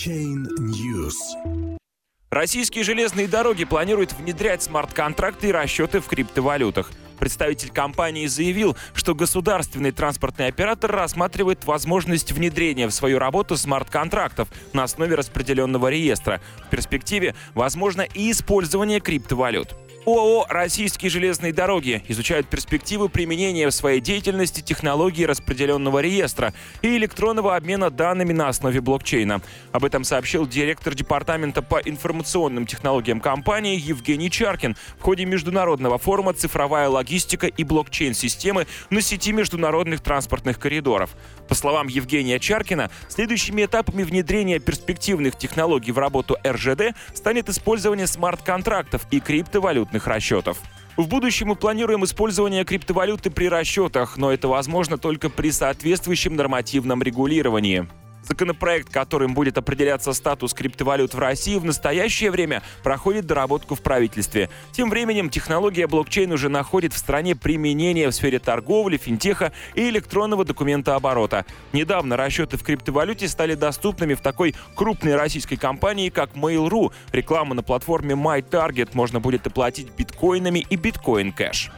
Blockchain News. Российские железные дороги планируют внедрять смарт-контракты и расчеты в криптовалютах. Представитель компании заявил, что государственный транспортный оператор рассматривает возможность внедрения в свою работу смарт-контрактов на основе распределенного реестра. В перспективе возможно и использование криптовалют. ООО «Российские железные дороги» изучают перспективы применения в своей деятельности технологии распределенного реестра и электронного обмена данными на основе блокчейна. Об этом сообщил директор департамента по информационным технологиям компании Евгений Чаркин в ходе международного форума «Цифровая логистика и блокчейн-системы» на сети международных транспортных коридоров. По словам Евгения Чаркина, следующими этапами внедрения перспективных технологий в работу РЖД станет использование смарт-контрактов и криптовалютных расчетов. В будущем мы планируем использование криптовалюты при расчетах, но это возможно только при соответствующем нормативном регулировании. Законопроект, которым будет определяться статус криптовалют в России, в настоящее время проходит доработку в правительстве. Тем временем технология блокчейн уже находит в стране применение в сфере торговли, финтеха и электронного документооборота. Недавно расчеты в криптовалюте стали доступными в такой крупной российской компании, как Mail.ru. Рекламу на платформе MyTarget можно будет оплатить биткоинами и биткоин кэш.